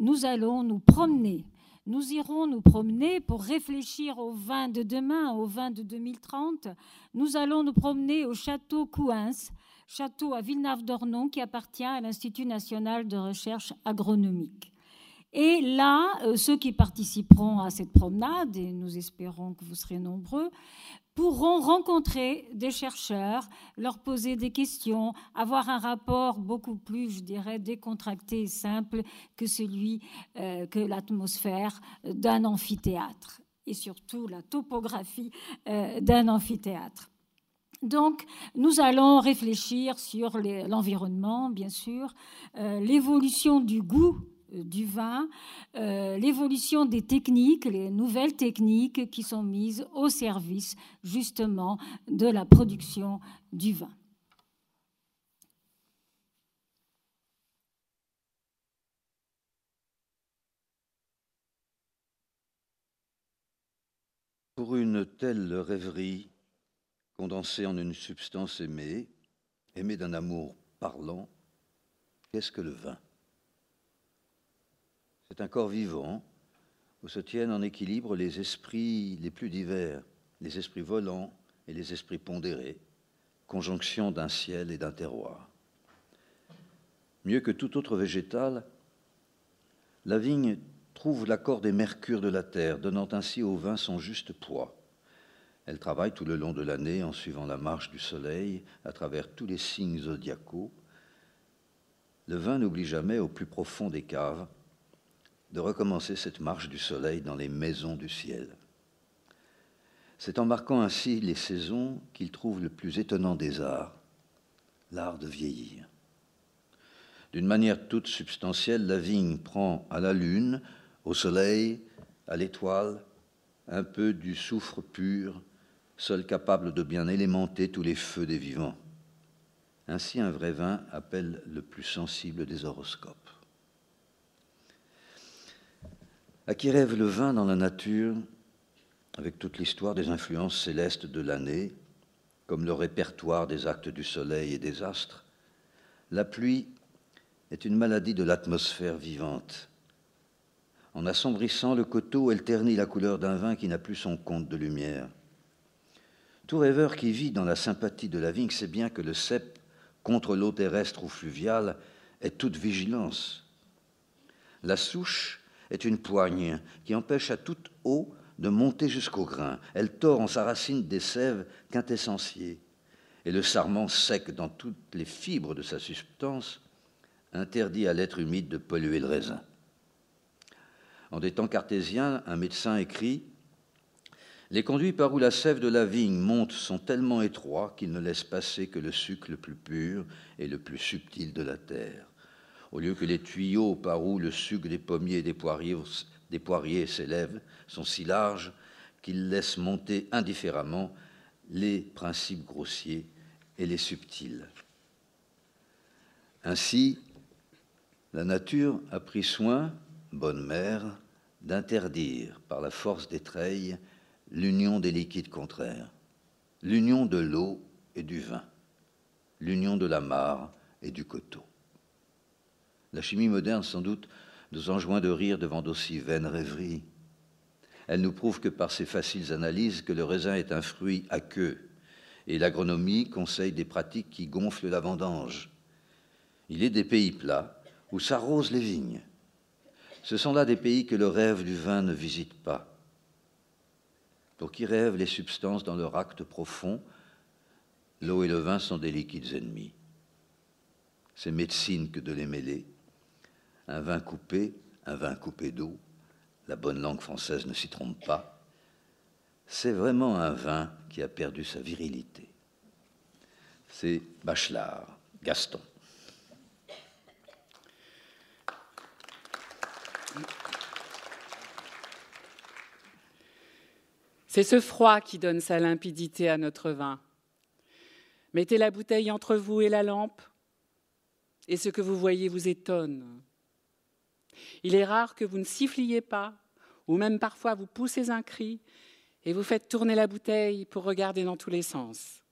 nous allons nous promener nous irons nous promener pour réfléchir au vin de demain, au vin de 2030. Nous allons nous promener au château Couens, château à Villeneuve-d'Ornon qui appartient à l'Institut national de recherche agronomique. Et là, euh, ceux qui participeront à cette promenade, et nous espérons que vous serez nombreux, pourront rencontrer des chercheurs, leur poser des questions, avoir un rapport beaucoup plus, je dirais, décontracté et simple que celui euh, que l'atmosphère d'un amphithéâtre et surtout la topographie euh, d'un amphithéâtre. Donc, nous allons réfléchir sur l'environnement, bien sûr, euh, l'évolution du goût du vin, euh, l'évolution des techniques, les nouvelles techniques qui sont mises au service justement de la production du vin. Pour une telle rêverie condensée en une substance aimée, aimée d'un amour parlant, qu'est-ce que le vin? C'est un corps vivant où se tiennent en équilibre les esprits les plus divers, les esprits volants et les esprits pondérés, conjonction d'un ciel et d'un terroir. Mieux que tout autre végétal, la vigne trouve l'accord des mercures de la terre, donnant ainsi au vin son juste poids. Elle travaille tout le long de l'année en suivant la marche du soleil à travers tous les signes zodiacaux. Le vin n'oublie jamais au plus profond des caves de recommencer cette marche du soleil dans les maisons du ciel. C'est en marquant ainsi les saisons qu'il trouve le plus étonnant des arts, l'art de vieillir. D'une manière toute substantielle, la vigne prend à la lune, au soleil, à l'étoile, un peu du soufre pur, seul capable de bien élémenter tous les feux des vivants. Ainsi un vrai vin appelle le plus sensible des horoscopes. À qui rêve le vin dans la nature, avec toute l'histoire des influences célestes de l'année, comme le répertoire des actes du soleil et des astres, la pluie est une maladie de l'atmosphère vivante. En assombrissant le coteau, elle ternit la couleur d'un vin qui n'a plus son compte de lumière. Tout rêveur qui vit dans la sympathie de la vigne sait bien que le cep, contre l'eau terrestre ou fluviale, est toute vigilance. La souche est une poigne qui empêche à toute eau de monter jusqu'au grain. Elle tord en sa racine des sèves quintessentiées. Et le sarment sec dans toutes les fibres de sa substance interdit à l'être humide de polluer le raisin. En des temps cartésiens, un médecin écrit Les conduits par où la sève de la vigne monte sont tellement étroits qu'ils ne laissent passer que le sucre le plus pur et le plus subtil de la terre. Au lieu que les tuyaux par où le sucre des pommiers et des poiriers, des poiriers s'élève sont si larges qu'ils laissent monter indifféremment les principes grossiers et les subtils. Ainsi, la nature a pris soin, bonne mère, d'interdire par la force des treilles l'union des liquides contraires, l'union de l'eau et du vin, l'union de la mare et du coteau. La chimie moderne, sans doute, nous enjoint de rire devant d'aussi vaines rêveries. Elle nous prouve que par ses faciles analyses que le raisin est un fruit à queue, et l'agronomie conseille des pratiques qui gonflent la vendange. Il est des pays plats où s'arrosent les vignes. Ce sont là des pays que le rêve du vin ne visite pas. Pour qui rêvent les substances dans leur acte profond, l'eau et le vin sont des liquides ennemis. C'est médecine que de les mêler, un vin coupé, un vin coupé d'eau, la bonne langue française ne s'y trompe pas, c'est vraiment un vin qui a perdu sa virilité. C'est Bachelard, Gaston. C'est ce froid qui donne sa limpidité à notre vin. Mettez la bouteille entre vous et la lampe, et ce que vous voyez vous étonne. Il est rare que vous ne siffliez pas, ou même parfois vous poussez un cri et vous faites tourner la bouteille pour regarder dans tous les sens.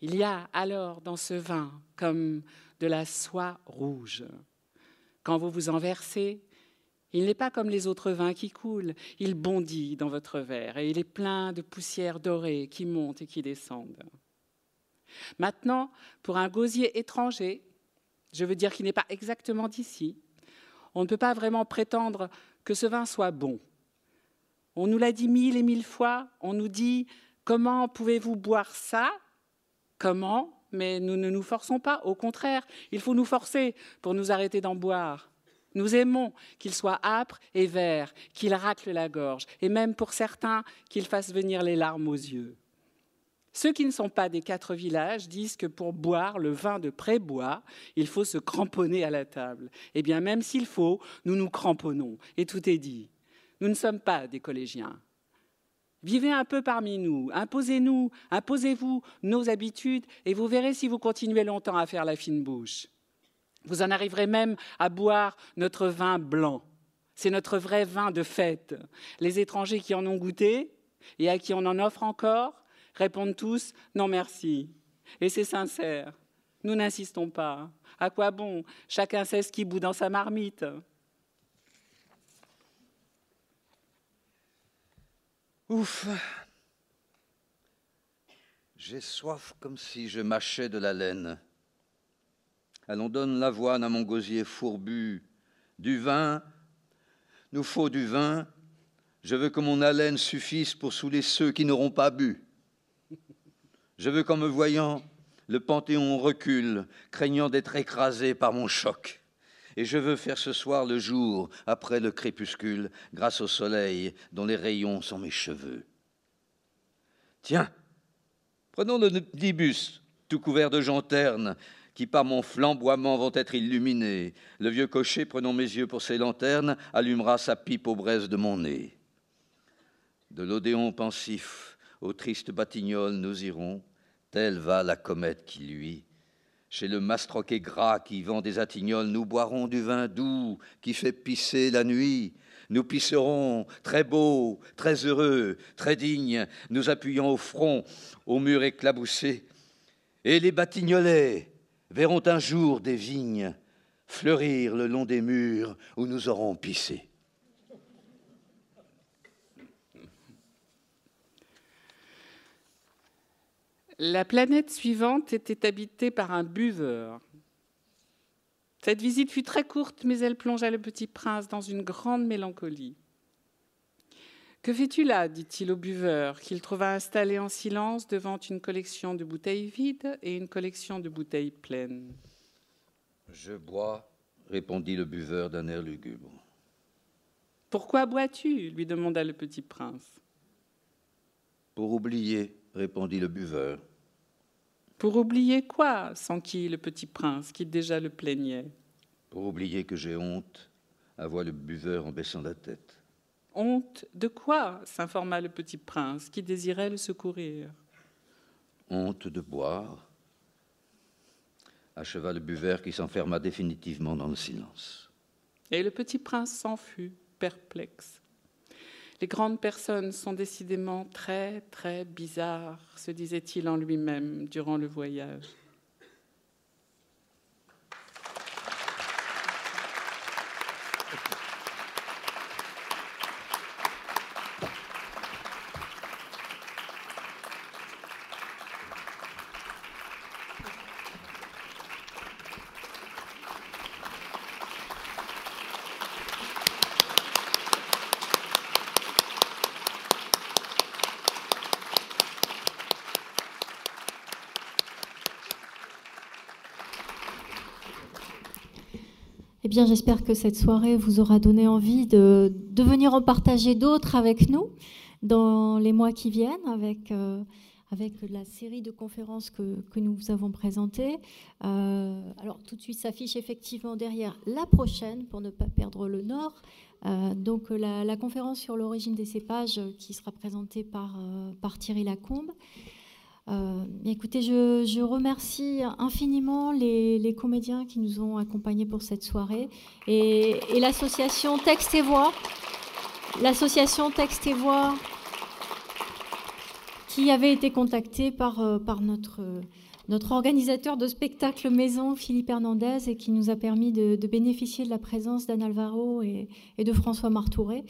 Il y a alors dans ce vin comme de la soie rouge. Quand vous vous en versez, il n'est pas comme les autres vins qui coulent, il bondit dans votre verre et il est plein de poussière dorée qui monte et qui descendent. Maintenant, pour un gosier étranger, je veux dire qu'il n'est pas exactement d'ici, on ne peut pas vraiment prétendre que ce vin soit bon. On nous l'a dit mille et mille fois, on nous dit comment pouvez-vous boire ça? Comment? Mais nous ne nous forçons pas, au contraire, il faut nous forcer pour nous arrêter d'en boire. Nous aimons qu'il soit âpre et vert, qu'il racle la gorge, et même pour certains qu'il fasse venir les larmes aux yeux. Ceux qui ne sont pas des quatre villages disent que pour boire le vin de Prébois, il faut se cramponner à la table. Eh bien, même s'il faut, nous nous cramponnons, et tout est dit. Nous ne sommes pas des collégiens. Vivez un peu parmi nous, imposez-nous, imposez-vous nos habitudes, et vous verrez si vous continuez longtemps à faire la fine bouche. Vous en arriverez même à boire notre vin blanc. C'est notre vrai vin de fête. Les étrangers qui en ont goûté et à qui on en offre encore répondent tous non merci. Et c'est sincère. Nous n'insistons pas. À quoi bon? Chacun sait ce qui bout dans sa marmite. Ouf J'ai soif comme si je mâchais de la laine. Allons, donne l'avoine à mon gosier fourbu. Du vin, nous faut du vin. Je veux que mon haleine suffise pour saouler ceux qui n'auront pas bu. Je veux qu'en me voyant, le Panthéon recule, craignant d'être écrasé par mon choc. Et je veux faire ce soir le jour, après le crépuscule, grâce au soleil dont les rayons sont mes cheveux. Tiens, prenons le dibus, tout couvert de janternes, qui par mon flamboiement vont être illuminés. Le vieux cocher, prenant mes yeux pour ses lanternes, allumera sa pipe aux braises de mon nez. De l'odéon pensif au triste batignolles nous irons, Telle va la comète qui luit. Chez le mastroquet gras qui vend des attignoles, nous boirons du vin doux qui fait pisser la nuit. Nous pisserons très beau, très heureux, très digne, nous appuyant au front, au mur éclaboussé. Et les batignolets verront un jour des vignes fleurir le long des murs où nous aurons pissé. La planète suivante était habitée par un buveur. Cette visite fut très courte, mais elle plongea le petit prince dans une grande mélancolie. Que fais-tu là? dit-il au buveur, qu'il trouva installé en silence devant une collection de bouteilles vides et une collection de bouteilles pleines. Je bois, répondit le buveur d'un air lugubre. Pourquoi bois-tu? lui demanda le petit prince. Pour oublier, répondit le buveur. Pour oublier quoi s'enquit le petit prince, qui déjà le plaignait? Pour oublier que j'ai honte, avoua le buveur en baissant la tête. Honte de quoi s'informa le petit prince, qui désirait le secourir? Honte de boire, acheva le buveur qui s'enferma définitivement dans le silence. Et le petit prince s'en fut, perplexe. Les grandes personnes sont décidément très, très bizarres, se disait-il en lui-même durant le voyage. Bien, j'espère que cette soirée vous aura donné envie de, venir en partager d'autres avec nous dans les mois qui viennent, avec, euh, avec la série de conférences que, que nous avons présentées. Euh, alors, tout de suite s'affiche effectivement derrière la prochaine, pour ne pas perdre le nord. Euh, donc, la, la, conférence sur l'origine des cépages qui sera présentée par, par Thierry Lacombe. Euh, écoutez, je, remercie infiniment les, comédiens qui nous ont accompagnés pour cette soirée et, l'association Texte et Voix. L'association Texte et Voix qui avait été contactée par, euh, notre organisateur de spectacle maison, Philippe Hernandez, et qui nous a permis de, bénéficier de la présence d'Anne Alvaro et, et de François Martouret.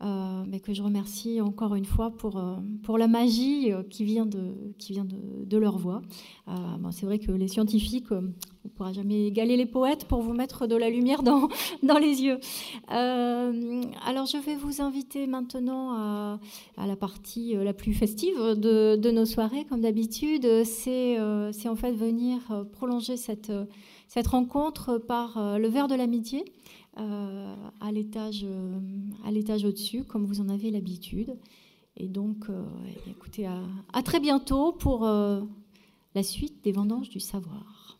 Euh, mais que je remercie encore une fois pour, euh, pour la magie euh, qui vient de, qui vient de, leur voix. Bon, c'est vrai que les scientifiques, on ne pourra jamais égaler les poètes pour vous mettre de la lumière dans, <laughs> dans les yeux. alors je vais vous inviter maintenant à, à, la partie la plus festive de, de nos soirées, comme d'habitude. C'est en fait venir prolonger cette, cette rencontre par le verre de l'amitié. Euh, à l'étage euh, à l'étage au-dessus, comme vous en avez l'habitude. Et donc, euh, eh écoutez, à, très bientôt pour la suite des vendanges du savoir.